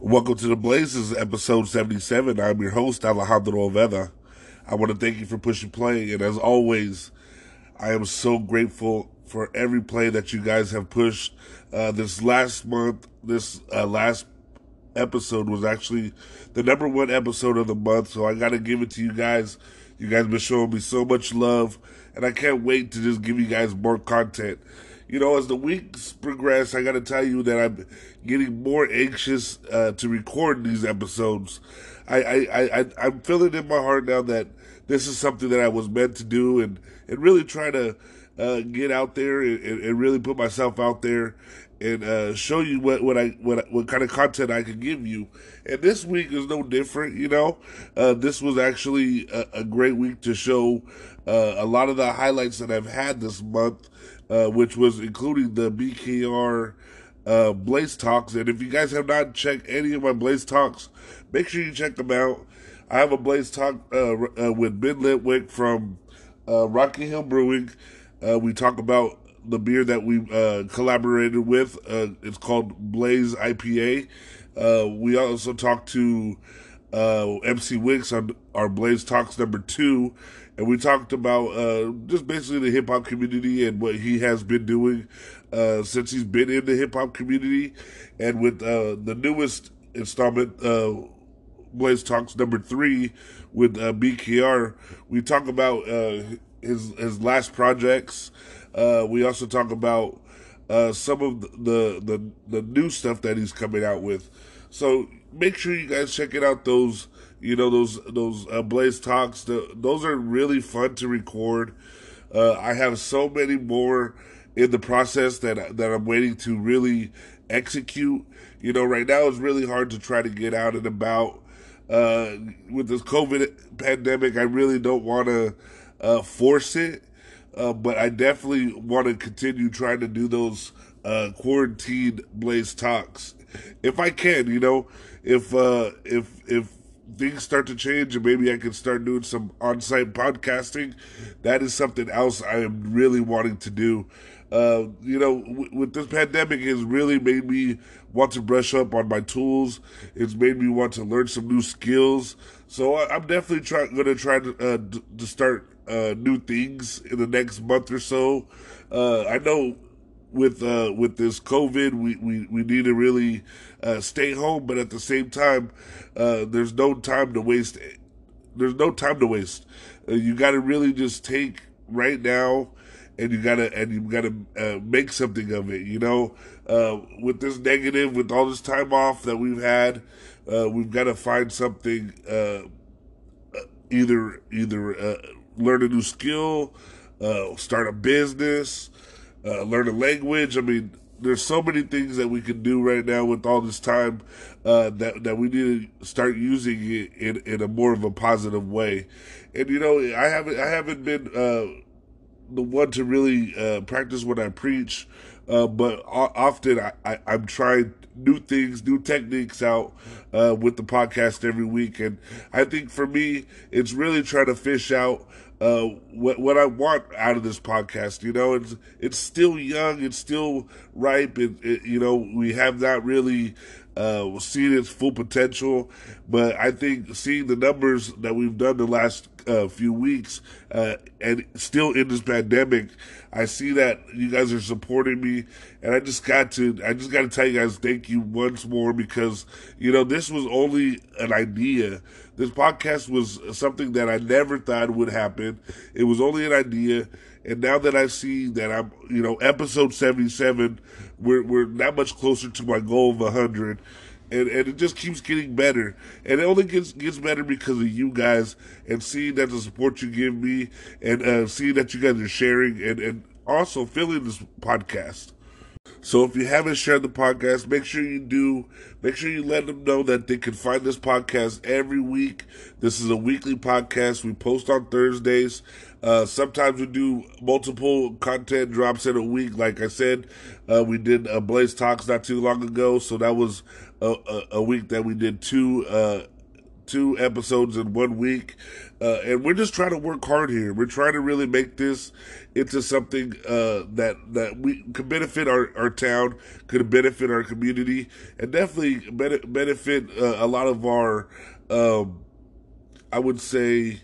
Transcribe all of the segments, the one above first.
Welcome to the Blazers, episode 77. I'm your host, Alejandro Oveda. I want to thank you for pushing play, and as always, I am so grateful for every play that you guys have pushed. Uh, this last month, this uh, last episode was actually the number one episode of the month, so I got to give it to you guys. You guys been showing me so much love, and I can't wait to just give you guys more content you know, as the weeks progress, I got to tell you that I'm getting more anxious uh, to record these episodes. I, I, I, I'm feeling in my heart now that this is something that I was meant to do and, and really try to uh, get out there and, and, really put myself out there and uh, show you what, what I what what kind of content I can give you. And this week is no different, you know. Uh, this was actually a, a, great week to show uh, a lot of the highlights that I've had this month uh, which was including the BKR uh, Blaze Talks. And if you guys have not checked any of my Blaze Talks, make sure you check them out. I have a Blaze Talk uh, uh with Ben Litwick from uh, Rocky Hill Brewing. We talk about the beer that we collaborated with. it's called Blaze IPA. we also talked to MC Wicks on our Blaze Talks number two and we talked about uh, just basically the hip hop community and what he has been doing uh, since he's been in the hip hop community, and with uh, the newest installment, uh, Blaze Talks number three with uh, BKR, we talk about uh, his his last projects. Uh, we also talk about uh, some of the, the the new stuff that he's coming out with. So make sure you guys check it out. Those you know those those uh, Blaze talks. The, those are really fun to record. Uh, I have so many more in the process that that I'm waiting to really execute. You know, right now it's really hard to try to get out and about. Uh, with this COVID pandemic, I really don't want to uh, force it, uh, but I definitely want to continue trying to do those uh, quarantine blaze talks if I can. You know, if uh, if if things start to change and maybe I can start doing some on site podcasting, that is something else I am really wanting to do. Uh, you know, w- with this pandemic, has really made me want to brush up on my tools. It's made me want to learn some new skills. So I- am definitely try- going to try to uh, d- to start uh, new things in the next month or so. Uh, I know with uh, with this COVID, we, we, we need to really uh, stay home, but at the same time, uh, there's no time to waste. There's no time to waste. Uh, you got to really just take right now, and you gotta and you gotta uh, make something of it. You know, uh, with this negative, with all this time off that we've had, we've got to find something. either either learn a new skill, start a business uh, learn a language. I mean, there's so many things that we can do right now with all this time uh, that that we need to start using it in, in a more of a positive way. And you know, I haven't I haven't been uh, the one to really uh, practice what I preach, uh, but often I, I, am trying new things, new techniques out uh, with the podcast every week. And I think for me, it's really trying to fish out uh, what what I want out of this podcast. You know, it's it's still young, it's still ripe. It, it you know, we have not really uh, seen its full potential, but I think seeing the numbers that we've done the last uh, few weeks, uh, and still in this pandemic, I see that you guys are supporting me, and I just got to, I just got to tell you guys thank you once more because you know this was only an idea. This podcast was something that I never thought would happen. It was only an idea, and now that I see that I'm, you know, episode seventy-seven, we're we're that much closer to my goal of hundred and, and it just keeps getting better. And it only gets gets better because of you guys and seeing that the support you give me and uh, seeing that you guys are sharing and, and also filling this podcast. So if you haven't shared the podcast, make sure you do. Make sure you let them know that they can find this podcast every week. This is a weekly podcast. We post on Thursdays. Uh, sometimes we do multiple content drops in a week. Like I said, uh, we did a Blaze Talks not too long ago, so that was a, a, a week that we did two uh, two episodes in one week. Uh, and we're just trying to work hard here. We're trying to really make this into something uh, that that we could benefit our, our town, could benefit our community, and definitely benefit uh, a lot of our, um, I would say,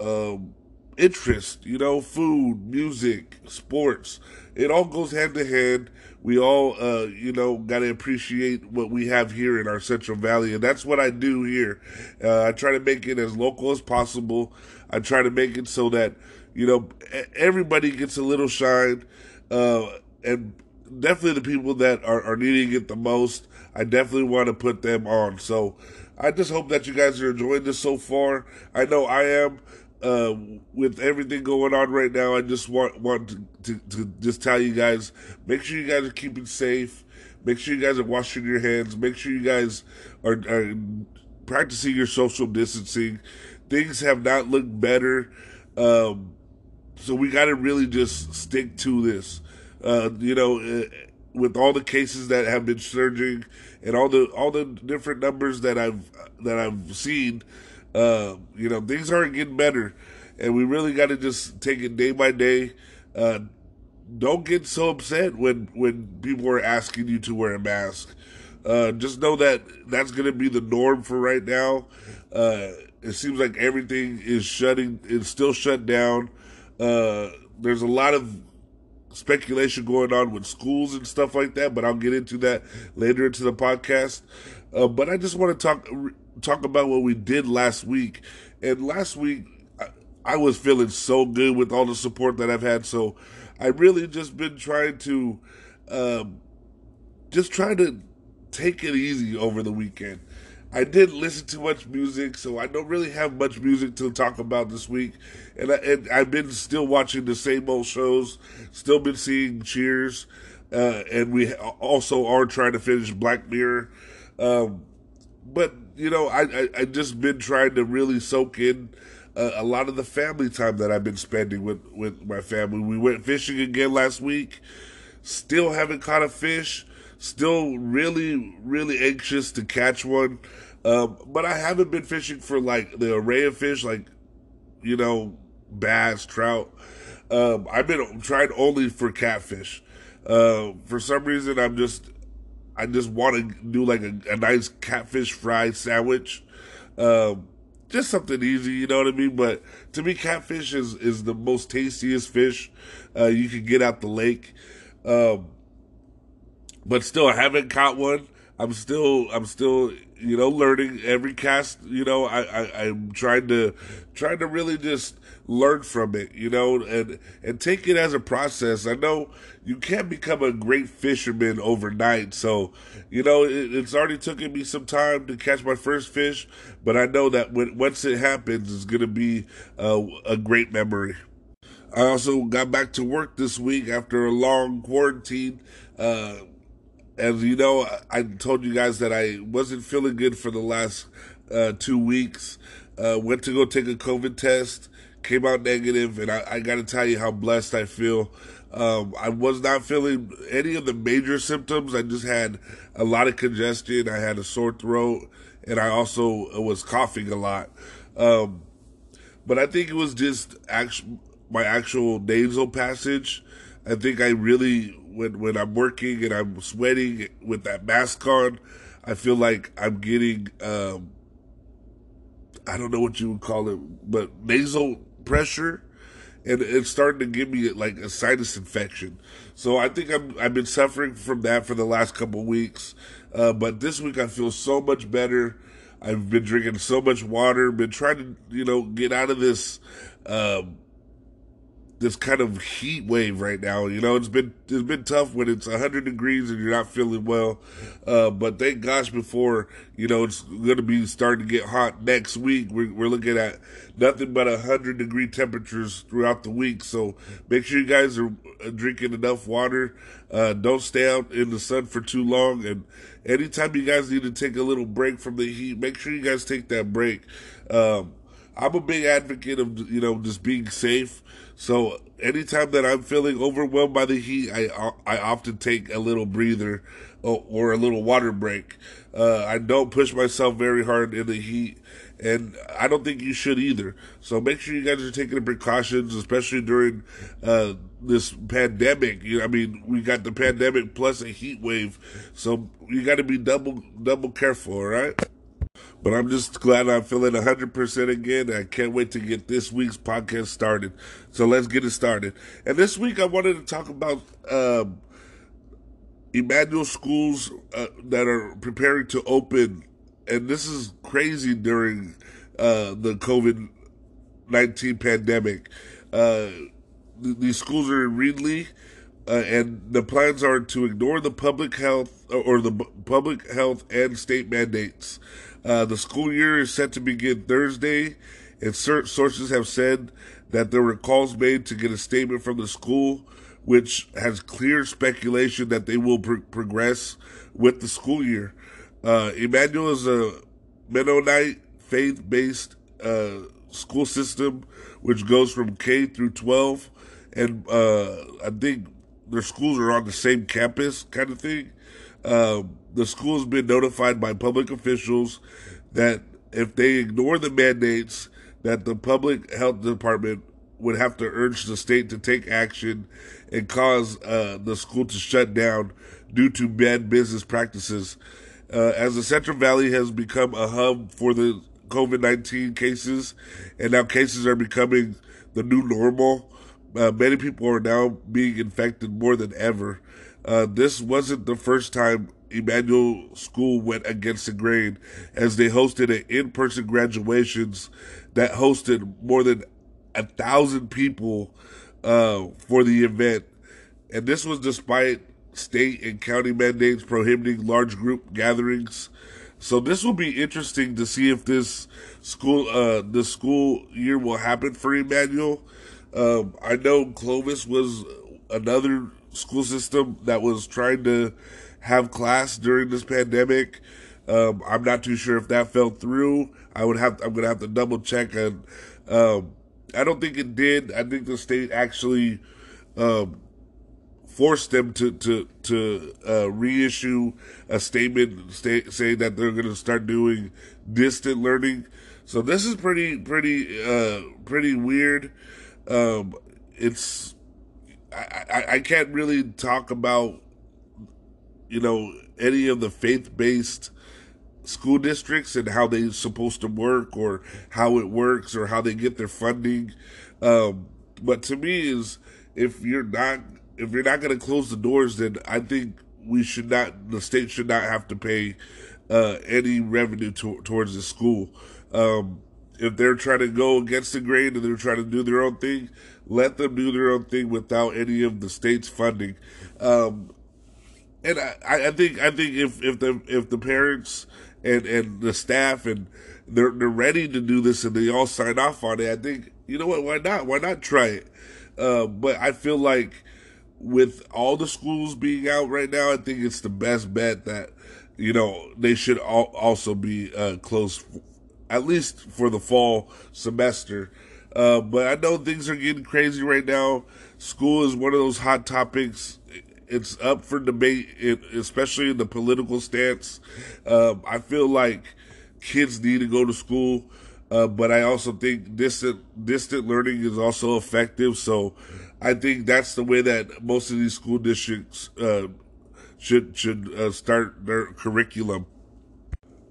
um, interest. You know, food, music, sports. It all goes hand to hand we all, uh, you know, got to appreciate what we have here in our Central Valley, and that's what I do here. Uh, I try to make it as local as possible. I try to make it so that you know everybody gets a little shine, uh, and definitely the people that are, are needing it the most. I definitely want to put them on. So I just hope that you guys are enjoying this so far. I know I am uh, with everything going on right now, I just want want to, to, to, just tell you guys: make sure you guys are keeping safe. Make sure you guys are washing your hands. Make sure you guys are, are practicing your social distancing. Things have not looked better, um, so we got to really just stick to this. Uh, you know, uh, with all the cases that have been surging and all the all the different numbers that I've that I've seen uh, you know, things aren't getting better, and we really got to just take it day by day. Uh, don't get so upset when when people are asking you to wear a mask. Uh, just know that that's going to be the norm for right now. Uh, it seems like everything is shutting, is still shut down. Uh, there's a lot of speculation going on with schools and stuff like that, but I'll get into that later into the podcast. Uh, but I just want to talk talk about what we did last week. And last week, I, I was feeling so good with all the support that I've had. So I really just been trying to, um, just trying to take it easy over the weekend. I didn't listen to much music, so I don't really have much music to talk about this week. And, I, I've been still watching the same old shows, still been seeing Cheers, uh, and we also are trying to finish Black Mirror. Um, but you know, I, I I just been trying to really soak in uh, a lot of the family time that I've been spending with with my family. We went fishing again last week. Still haven't caught a fish. Still really really anxious to catch one. Um, but I haven't been fishing for like the array of fish, like you know, bass, trout. Um, I've been trying only for catfish. Uh, for some reason, I'm just I just want to do like a, a nice catfish fried sandwich. Um, just something easy, you know what I mean? But to me, catfish is, is the most tastiest fish uh, you can get out the lake. Um, but still, I haven't caught one. I'm still, I'm still, you know, learning every cast. You know, I, I I'm trying to, trying to really just learn from it, you know, and and take it as a process. I know you can't become a great fisherman overnight, so you know it, it's already taken me some time to catch my first fish, but I know that when once it happens, it's gonna be a great memory. I also got back to work this week after a long quarantine. Uh, as you know, I told you guys that I wasn't feeling good for the last uh, two weeks. Uh, went to go take a COVID test came out negative, and I, I got to tell you how blessed I feel. Um, I was not feeling any of the major symptoms. I just had a lot of congestion. I had a sore throat, and I also was coughing a lot. Um, but I think it was just actual, my actual nasal passage. I think I really, when when I'm working and I'm sweating with that mask on, I feel like I'm getting, um, I don't know what you would call it, but nasal pressure and it's starting to give me like a sinus infection. So I think I'm, I've been suffering from that for the last couple weeks. Uh, but this week I feel so much better. I've been drinking so much water, been trying to, you know, get out of this, um, this kind of heat wave right now. You know, it's been it's been tough when it's 100 degrees and you're not feeling well. Uh, but thank gosh, before you know it's going to be starting to get hot next week, we're, we're looking at nothing but 100 degree temperatures throughout the week. So make sure you guys are drinking enough water. Uh, don't stay out in the sun for too long. And anytime you guys need to take a little break from the heat, make sure you guys take that break. Um, I'm a big advocate of you know just being safe. So anytime that I'm feeling overwhelmed by the heat, I I often take a little breather or, or a little water break. Uh, I don't push myself very hard in the heat, and I don't think you should either. So make sure you guys are taking the precautions, especially during uh, this pandemic. You I mean, we got the pandemic plus a heat wave, so you got to be double double careful. All right. But I'm just glad I'm feeling 100% again. I can't wait to get this week's podcast started. So let's get it started. And this week I wanted to talk about um, Immanuel schools uh, that are preparing to open. And this is crazy during uh, the COVID 19 pandemic. Uh, these schools are in Reedley. Uh, and the plans are to ignore the public health or the public health and state mandates. Uh, the school year is set to begin Thursday, and certain sources have said that there were calls made to get a statement from the school, which has clear speculation that they will pro- progress with the school year. Uh, Immanuel is a Mennonite faith based uh, school system which goes from K through 12, and uh, I think their schools are on the same campus, kind of thing. Um, the school has been notified by public officials that if they ignore the mandates, that the public health department would have to urge the state to take action and cause uh, the school to shut down due to bad business practices. Uh, as the Central Valley has become a hub for the COVID 19 cases, and now cases are becoming the new normal, uh, many people are now being infected more than ever. Uh, this wasn't the first time Immanuel School went against the grain as they hosted an in-person graduations that hosted more than a thousand people uh, for the event, and this was despite state and county mandates prohibiting large group gatherings. So this will be interesting to see if this school uh, the school year will happen for Immanuel. Um, I know Clovis was another school system that was trying to have class during this pandemic. Um, I'm not too sure if that fell through. I would have. I'm gonna have to double check, and um, I don't think it did. I think the state actually um, forced them to to to uh, reissue a statement sta- saying that they're going to start doing distant learning. So this is pretty pretty uh, pretty weird. Um, it's I, I, I can't really talk about you know, any of the faith based school districts and how they're supposed to work or how it works or how they get their funding. Um, but to me is if you're not if you're not going to close the doors, then I think we should not the state should not have to pay uh, any revenue to, towards the school. Um, if they're trying to go against the grain and they're trying to do their own thing, let them do their own thing without any of the state's funding. Um, and I, I think I think if if the if the parents and and the staff and they're they're ready to do this and they all sign off on it, I think you know what? Why not? Why not try it? Uh, but I feel like with all the schools being out right now, I think it's the best bet that you know they should all also be uh, closed at least for the fall semester. Uh, but I know things are getting crazy right now. School is one of those hot topics it's up for debate, especially in the political stance. Um, I feel like kids need to go to school, uh, but I also think distant distant learning is also effective. So I think that's the way that most of these school districts uh, should should uh, start their curriculum.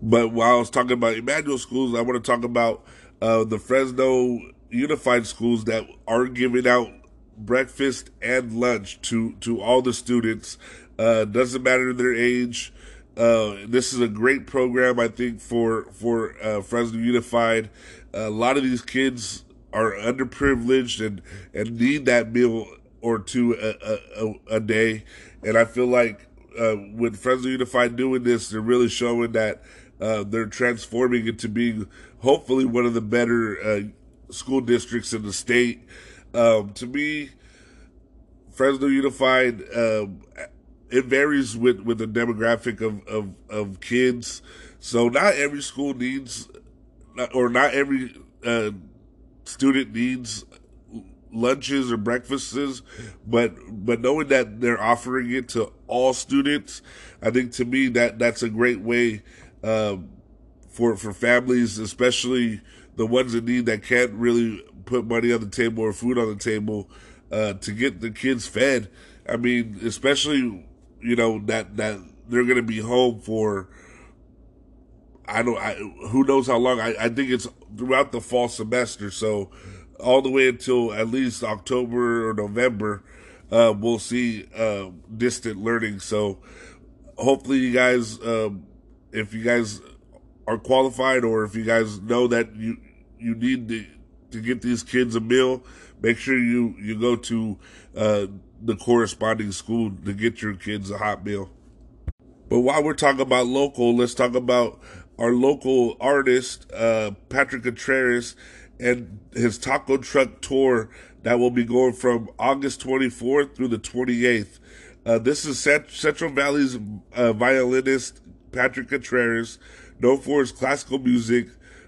But while I was talking about Immanuel schools, I want to talk about the Fresno Unified schools that are giving out breakfast and lunch to to all the students. Uh, doesn't matter their age. Uh, this is a great program, I think, for for uh, Fresno Unified. a lot of these kids are underprivileged and and need that meal or two a, a, a day. And I feel like uh, with Fresno Unified doing this, they're really showing that uh, they're transforming into being hopefully one of the better uh, school districts in the state. Um, to me, Fresno Unified, um, it varies with, with the demographic of, of, of kids. So not every school needs, or not every uh, student needs lunches or breakfasts, but but knowing that they're offering it to all students, I think to me that that's a great way um, for for families, especially the ones in need that can't really put money on the table or food on the table, uh, to get the kids fed. I mean, especially you know that that they're going to be home for. I don't. I, who knows how long? I, I think it's throughout the fall semester. So all the way until at least October or November, uh, we'll see uh, distant learning. So hopefully, you guys, um, if you guys are qualified or if you guys know that you you need to to get these kids a meal, make sure you you go to uh, the corresponding school to get your kids a hot meal. But while we're talking about local, let's talk about our local artist, uh, Patrick Contreras and his taco truck tour that will be going from August 24th through the 28th. Uh, this is Central Valley's uh, violinist Patrick Contreras, known for his classical music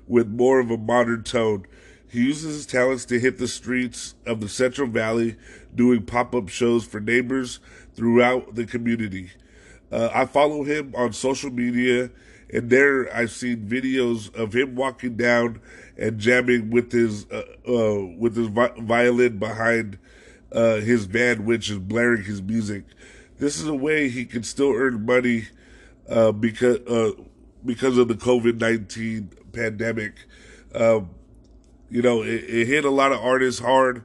with more of a modern tone. He uses his talents to hit the streets of the Central Valley, doing pop up shows for neighbors throughout the community. Uh, I follow him on social media, and there I've seen videos of him walking down and jamming with his uh, uh, with his vi- violin behind uh, his van, which is blaring his music. This is a way he can still earn money uh, because uh, because of the COVID nineteen pandemic. Um, you know, it, it, hit a lot of artists hard.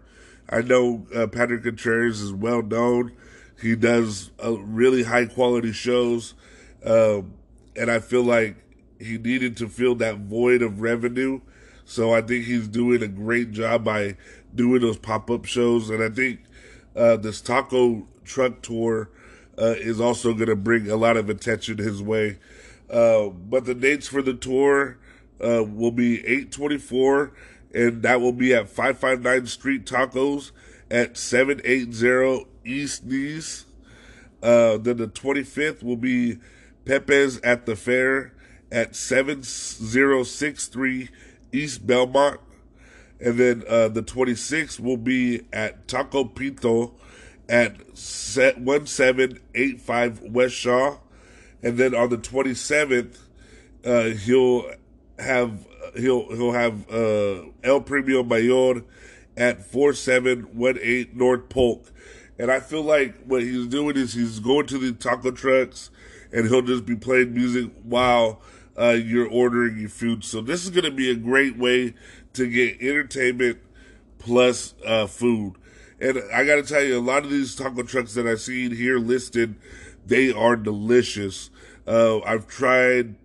I know uh, Patrick Contreras is well known. He does really high quality shows, um, and I feel like he needed to fill that void of revenue so I think he's doing a great job by doing those pop up shows. And I think uh, this taco truck tour uh, is also going to bring a lot of attention his way. Uh, but the dates for the tour uh, will be 824, and that will be at 559 Street Tacos at 780 East Nice. Uh, then the 25th will be Pepe's at the fair at 7063 East Belmont. And then uh, the 26th will be at Taco Pinto at 1785 West Shaw. And then on the 27th, uh, he'll have he'll he'll have uh, El Premio Mayor at 4718 North Polk. And I feel like what he's doing is he's going to the taco trucks and he'll just be playing music while uh, you're ordering your food. So this is going to be a great way to get entertainment plus uh, food. And I got to tell you, a lot of these taco trucks that I've seen here listed, they are delicious. Uh, I've tried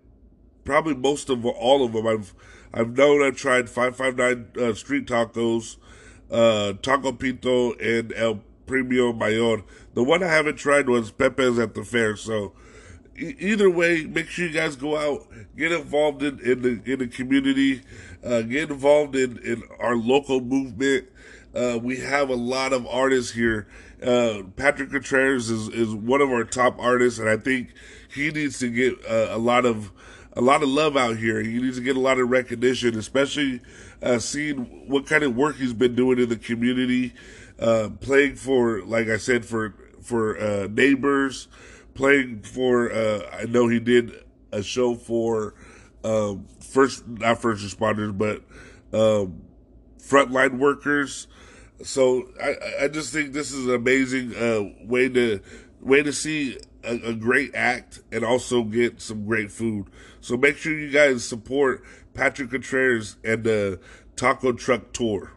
probably most of all of them. I've I've known I've tried 559 uh, street tacos, uh, Taco Pinto, and El Premio Mayor. The one I haven't tried was Pepe's at the fair. So either way, make sure you guys go out, get involved in, in the in the community, uh, get involved in, in our local movement. Uh, we have a lot of artists here. Uh, Patrick Contreras is, is one of our top artists, and I think he needs to get uh, a lot of a lot of love out here. He needs to get a lot of recognition, especially uh, seeing what kind of work he's been doing in the community, uh, playing for, like I said, for for neighbors playing for. Uh, I know he did a show for um, first, not first responders, but um, frontline workers. So I, I just think this is an amazing uh, way to way to see a, a, great act and also get some great food. So make sure you guys support Patrick Contreras and the Taco Truck Tour.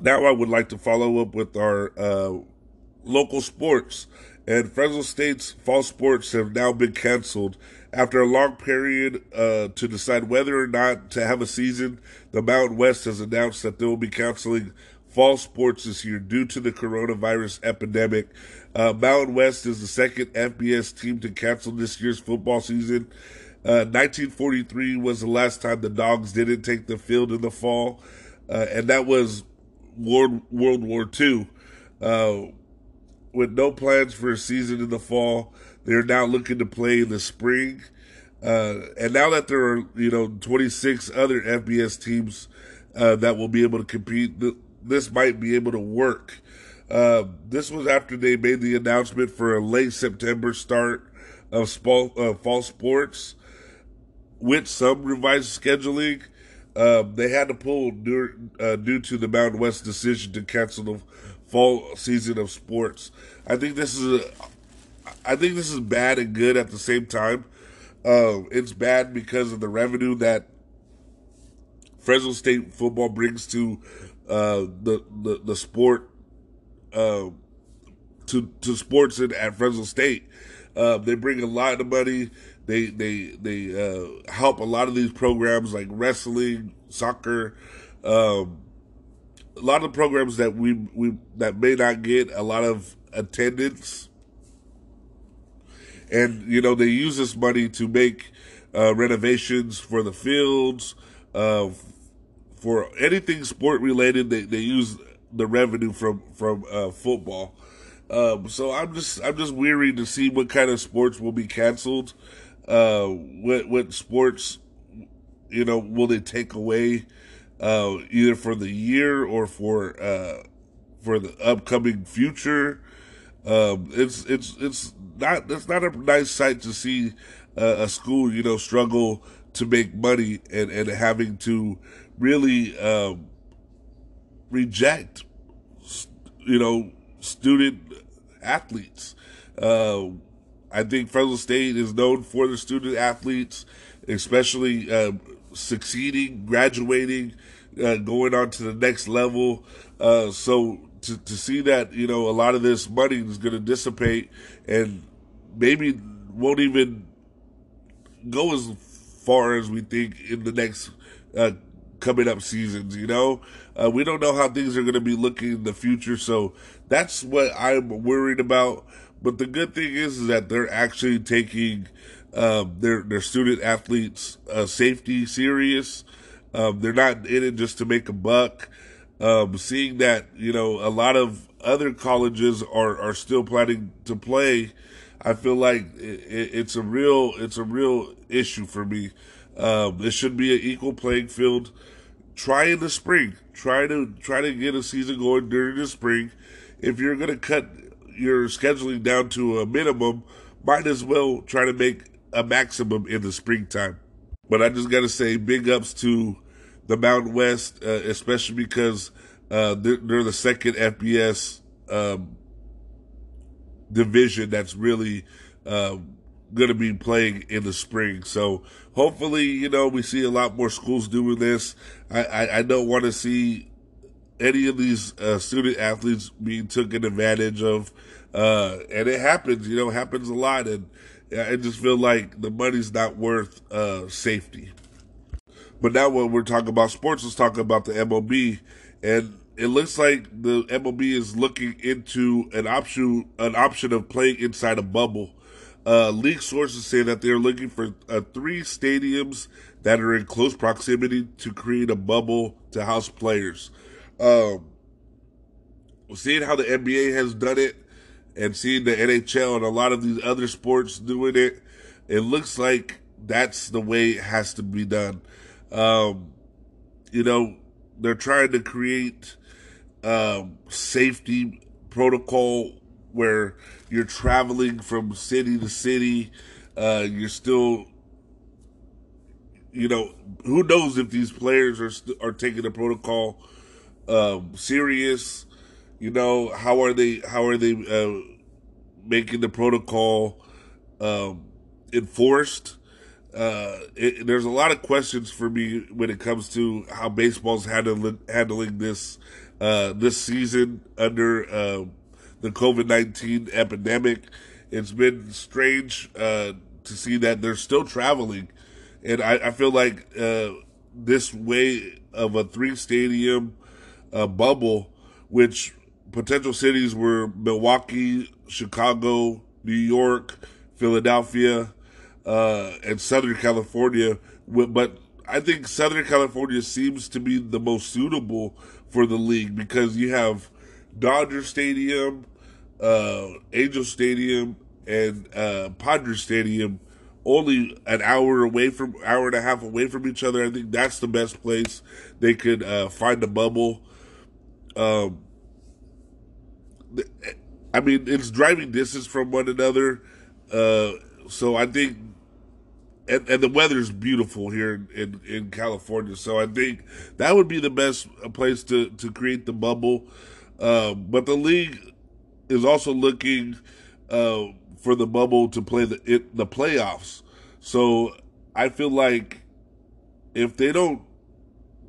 Now I would like to follow up with our uh, local sports. And Fresno State's fall sports have now been canceled. After a long period uh, to decide whether or not to have a season, the Mountain West has announced that they will be canceling fall sports this year due to the coronavirus epidemic. Uh, Mountain West is the second FBS team to cancel this year's football season. Uh, 1943 was the last time the Dogs didn't take the field in the fall, uh, and that was World World War II. Uh, with no plans for a season in the fall. They're now looking to play in the spring. Uh, and now that there are, you know, 26 other FBS teams uh, that will be able to compete. This might be able to work. Uh, this was after they made the announcement for a late September start of fall, uh, fall sports with some revised scheduling. Um, they had to pull due, uh, due to the Mountain West decision to cancel the fall season of sports. I think this is a, I think this is bad and good at the same time. Uh, it's bad because of the revenue that Fresno State football brings to uh, the, the the sport uh, to to sports in, at Fresno State. Uh, they bring a lot of money. They they they uh, help a lot of these programs like wrestling, soccer, um, a lot of the programs that we we that may not get a lot of attendance, and you know they use this money to make uh, renovations for the fields, uh, for anything sport related. They they use the revenue from from uh, football. Um, so I'm just I'm just weary to see what kind of sports will be canceled. Uh, what what sports, you know, will they take away, uh, either for the year or for uh, for the upcoming future? Um, it's it's it's not it's not a nice sight to see uh, a school you know struggle to make money and and having to really um, reject you know student athletes. Uh, I think Fresno State is known for the student athletes, especially uh, succeeding, graduating, uh, going on to the next level. Uh, so to, to see that, you know, a lot of this money is going to dissipate and maybe won't even go as far as we think in the next uh, coming up seasons, you know? Uh, we don't know how things are going to be looking in the future, so that's what I'm worried about. But the good thing is, is that they're actually taking um, their their student athletes uh, safety serious. Um, they're not in it just to make a buck. Um, seeing that you know a lot of other colleges are are still planning to play, I feel like it, it, it's a real it's a real issue for me. Um, it should be an equal playing field. Try in the spring. Try to try to get a season going during the spring. If you're going to cut your scheduling down to a minimum, might as well try to make a maximum in the springtime. But I just got to say, big ups to the Mountain West, uh, especially because uh, they're, they're, the second FBS um, division that's really um, going to be playing in the spring. So hopefully, you know, we see a lot more schools doing this. I, I, I don't want to see any of these uh, student athletes being taken advantage of. Uh, and it happens, you know, happens a lot. And I just feel like the money's not worth uh, safety. But now when we're talking about sports, let's talk about the MLB. And it looks like the MLB is looking into an option, an option of playing inside a bubble. Uh, league sources say that they're looking for uh, three stadiums that are in close proximity to create a bubble to house players. Um, seeing how the NBA has done it and seeing the NHL and a lot of these other sports doing it, it looks like that's the way it has to be done. Um, you know, they're trying to create um, safety protocol where you're traveling from city to city. Uh, you're still, you know, who knows if these players are st- are taking the protocol um, serious? You know, how are they? How are they uh, making the protocol um, enforced? Uh, it, there's a lot of questions for me when it comes to how baseball's handling handling this uh, this season under um, the COVID 19 epidemic. It's been strange uh, to see that they're still traveling. And I, I feel like uh, this way of a three stadium uh, bubble, which potential cities were Milwaukee, Chicago, New York, Philadelphia, uh, and Southern California. But I think Southern California seems to be the most suitable for the league because you have Dodger Stadium, uh, Angel Stadium, and uh, Stadium only an hour away from hour and a half away from each other. I think that's the best place they could uh, find a bubble. Um, I mean, it's driving distance from one another, uh, so I think, and, and the weather's beautiful here in, in, in California. So I think that would be the best place to to create the bubble. Uh, but the league is also looking uh, for the bubble to play the it, the playoffs. So I feel like if they don't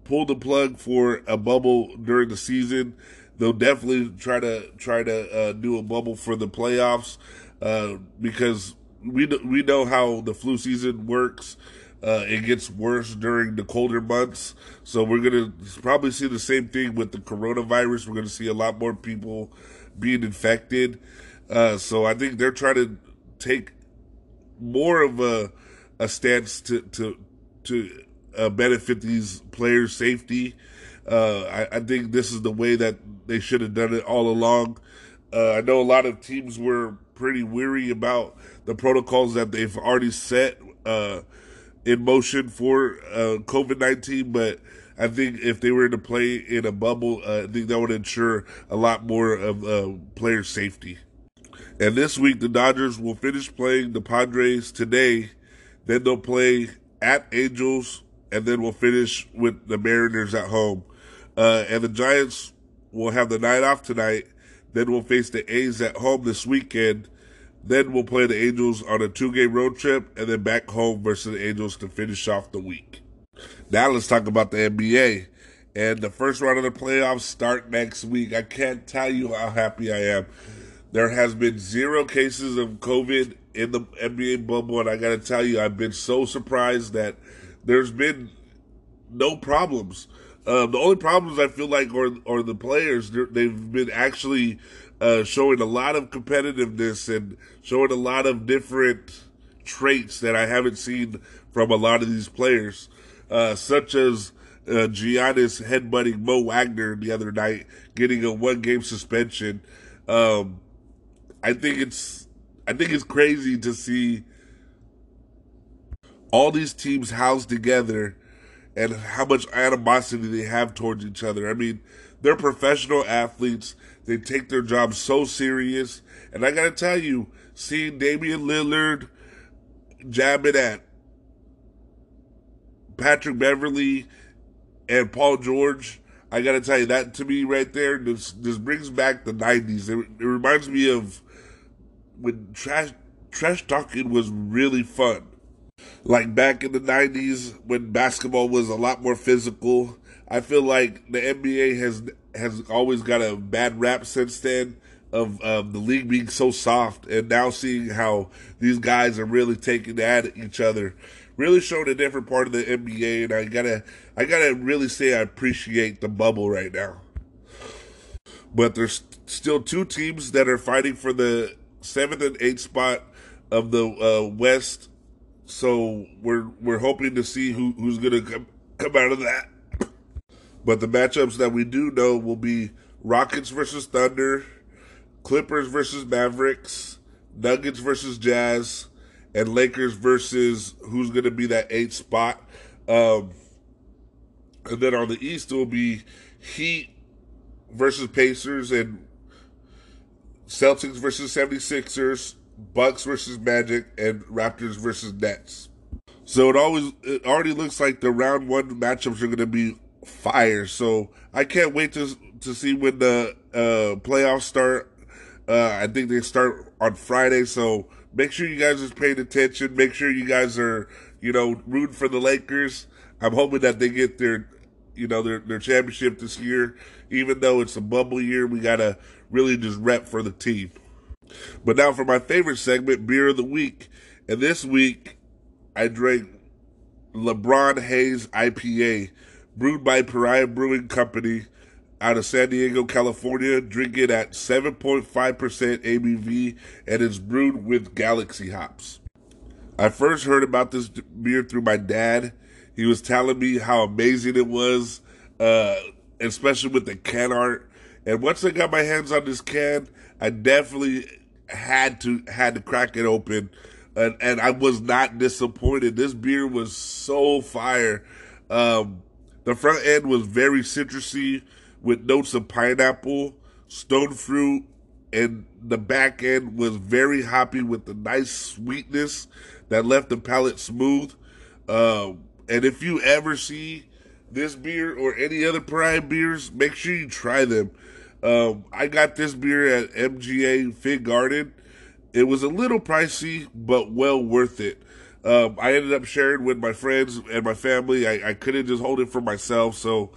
pull the plug for a bubble during the season, they'll definitely try to try to uh, do a bubble for the playoffs uh, because we we know how the flu season works. Uh, it gets worse during the colder months, so we're gonna probably see the same thing with the coronavirus. We're gonna see a lot more people being infected. Uh, so I think they're trying to take more of a a stance to to to uh, benefit these players' safety. Uh, I, I, think this is the way that they should have done it all along. Uh, I know a lot of teams were pretty weary about the protocols that they've already set uh, in motion for uh, COVID nineteen, but I think if they were to play in a bubble, uh, I think that would ensure a lot more of uh, player safety. And this week, the Dodgers will finish playing the Padres today. Then they'll play at Angels, and then we'll finish with the Mariners at home. Uh, and the Giants will have the night off tonight. Then we'll face the A's at home this weekend. Then we'll play the Angels on a two game road trip, and then back home versus the Angels to finish off the week. Now let's talk about the NBA. And the first round of the playoffs start next week. I can't tell you how happy I am. There has been zero cases of COVID in the NBA bubble, and I got to tell you, I've been so surprised that there's been no problems. Uh, the only problems I feel like are, are the players. They've been actually uh, showing a lot of competitiveness and showing a lot of different traits that I haven't seen from a lot of these players uh, such as uh, Giannis headbutting Mo Wagner the other night, getting a one game suspension. Um, I think it's I think it's crazy to see all these teams housed together and how much animosity they have towards each other. I mean, they're professional athletes. They take their job so serious. And I got to tell you, seeing Damian Lillard jabbing at Patrick Beverley and Paul George. I gotta tell you that to me right there, this this brings back the '90s. It, it reminds me of when trash trash talking was really fun, like back in the '90s when basketball was a lot more physical. I feel like the NBA has has always got a bad rap since then of um, the league being so soft, and now seeing how these guys are really taking at each other really showed a different part of the NBA, and I gotta, I gotta really say I appreciate the bubble right now. But there's still two teams that are fighting for the seventh and eighth spot of the uh, West, so we're we're hoping to see who who's gonna come come out of that. But the matchups that we do know will be Rockets versus Thunder, Clippers versus Mavericks, Nuggets versus Jazz, and Lakers versus who's going to be that eighth spot. Um, and then on the East, it will be Heat versus Pacers and Celtics versus 76ers, Bucks versus Magic, and Raptors versus Nets. So it always it already looks like the round one matchups are going to be fire. So I can't wait to to see when the uh, playoffs start. Uh, I think they start on Friday, so Make sure you guys are paying attention. Make sure you guys are, you know, rooting for the Lakers. I'm hoping that they get their, you know, their, their championship this year. Even though it's a bubble year, we gotta really just rep for the team. But now for my favorite segment, beer of the week. And this week, I drank LeBron Hayes IPA, brewed by Pariah Brewing Company out of San Diego, California. Drink it at 7.5% ABV and it's brewed with Galaxy hops. I first heard about this beer through my dad. He was telling me how amazing it was, uh, especially with the can art. And once I got my hands on this can, I definitely had to had to crack it open. and, and I was not disappointed. This beer was so fire. Um, the front end was very citrusy with notes of pineapple, stone fruit, and the back end was very hoppy with the nice sweetness that left the palate smooth. Um, and if you ever see this beer or any other Prime beers, make sure you try them. Um, I got this beer at MGA Fig Garden. It was a little pricey, but well worth it. Um, I ended up sharing with my friends and my family. I, I couldn't just hold it for myself, so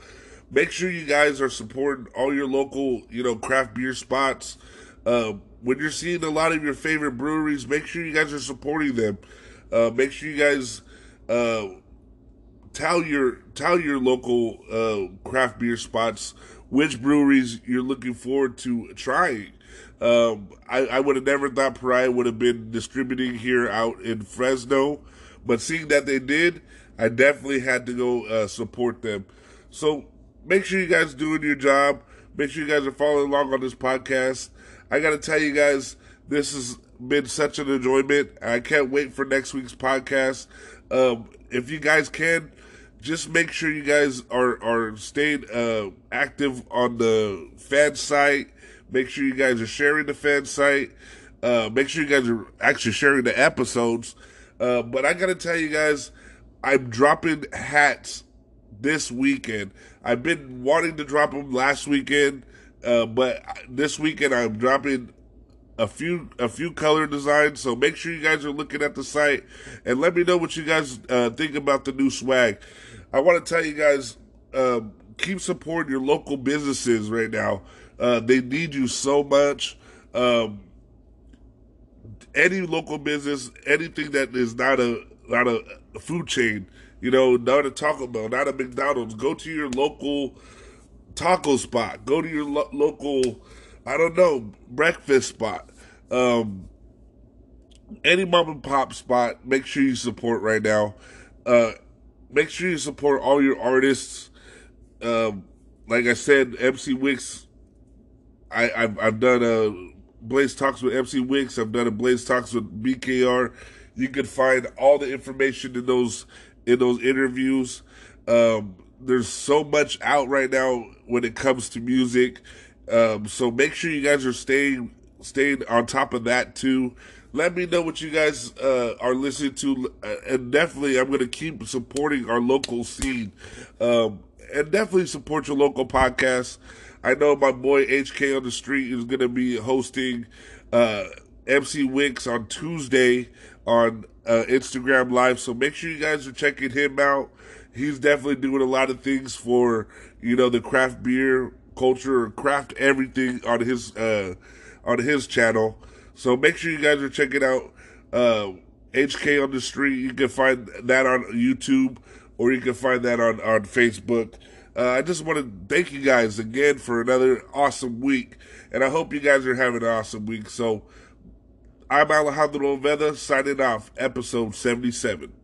make sure you guys are supporting all your local, you know, craft beer spots. Uh, when you're seeing a lot of your favorite breweries, make sure you guys are supporting them. Uh, make sure you guys uh, tell your tell your local uh, craft beer spots which breweries you're looking forward to trying. Um, I, I would have never thought Pariah would have been distributing here out in Fresno, but seeing that they did, I definitely had to go uh, support them. So make sure you guys doing your job. Make sure you guys are following along on this podcast. I got to tell you guys, this has been such an enjoyment. I can't wait for next week's podcast. Um, if you guys can, just make sure you guys are are staying uh, active on the fan site. Make sure you guys are sharing the fan site. Uh, make sure you guys are actually sharing the episodes. Uh, but I gotta tell you guys, I'm dropping hats this weekend. I've been wanting to drop them last weekend, uh, but this weekend I'm dropping a few a few color designs. So make sure you guys are looking at the site and let me know what you guys uh, think about the new swag. I want to tell you guys, uh, keep supporting your local businesses right now. Uh, they need you so much. Um, any local business, anything that is not a not a food chain, you know, not a Taco Bell, not a McDonald's. Go to your local taco spot. Go to your lo- local, I don't know, breakfast spot. Um, any mom and pop spot. Make sure you support right now. Uh, make sure you support all your artists. Um, like I said, MC Wicks. I, have I've done a Blaze Talks with MC Wicks. I've done a Blaze Talks with BKR. You can find all the information in those in those interviews. Um, there's so much out right now when it comes to music. Um, so make sure you guys are staying staying on top of that too. Let me know what you guys uh, are listening to, uh, and definitely I'm going to keep supporting our local scene, um, and definitely support your local podcast. I know my boy HK on the street is going to be hosting uh, MC Wicks on Tuesday on uh, Instagram Live, so make sure you guys are checking him out. He's definitely doing a lot of things for you know the craft beer culture, craft everything on his uh, on his channel. So make sure you guys are checking out uh, HK on the Street. You can find that on YouTube or you can find that on, on Facebook. Uh, I just want to thank you guys again for another awesome week. And I hope you guys are having an awesome week. So I'm Alejandro Oveda signing off, episode 77.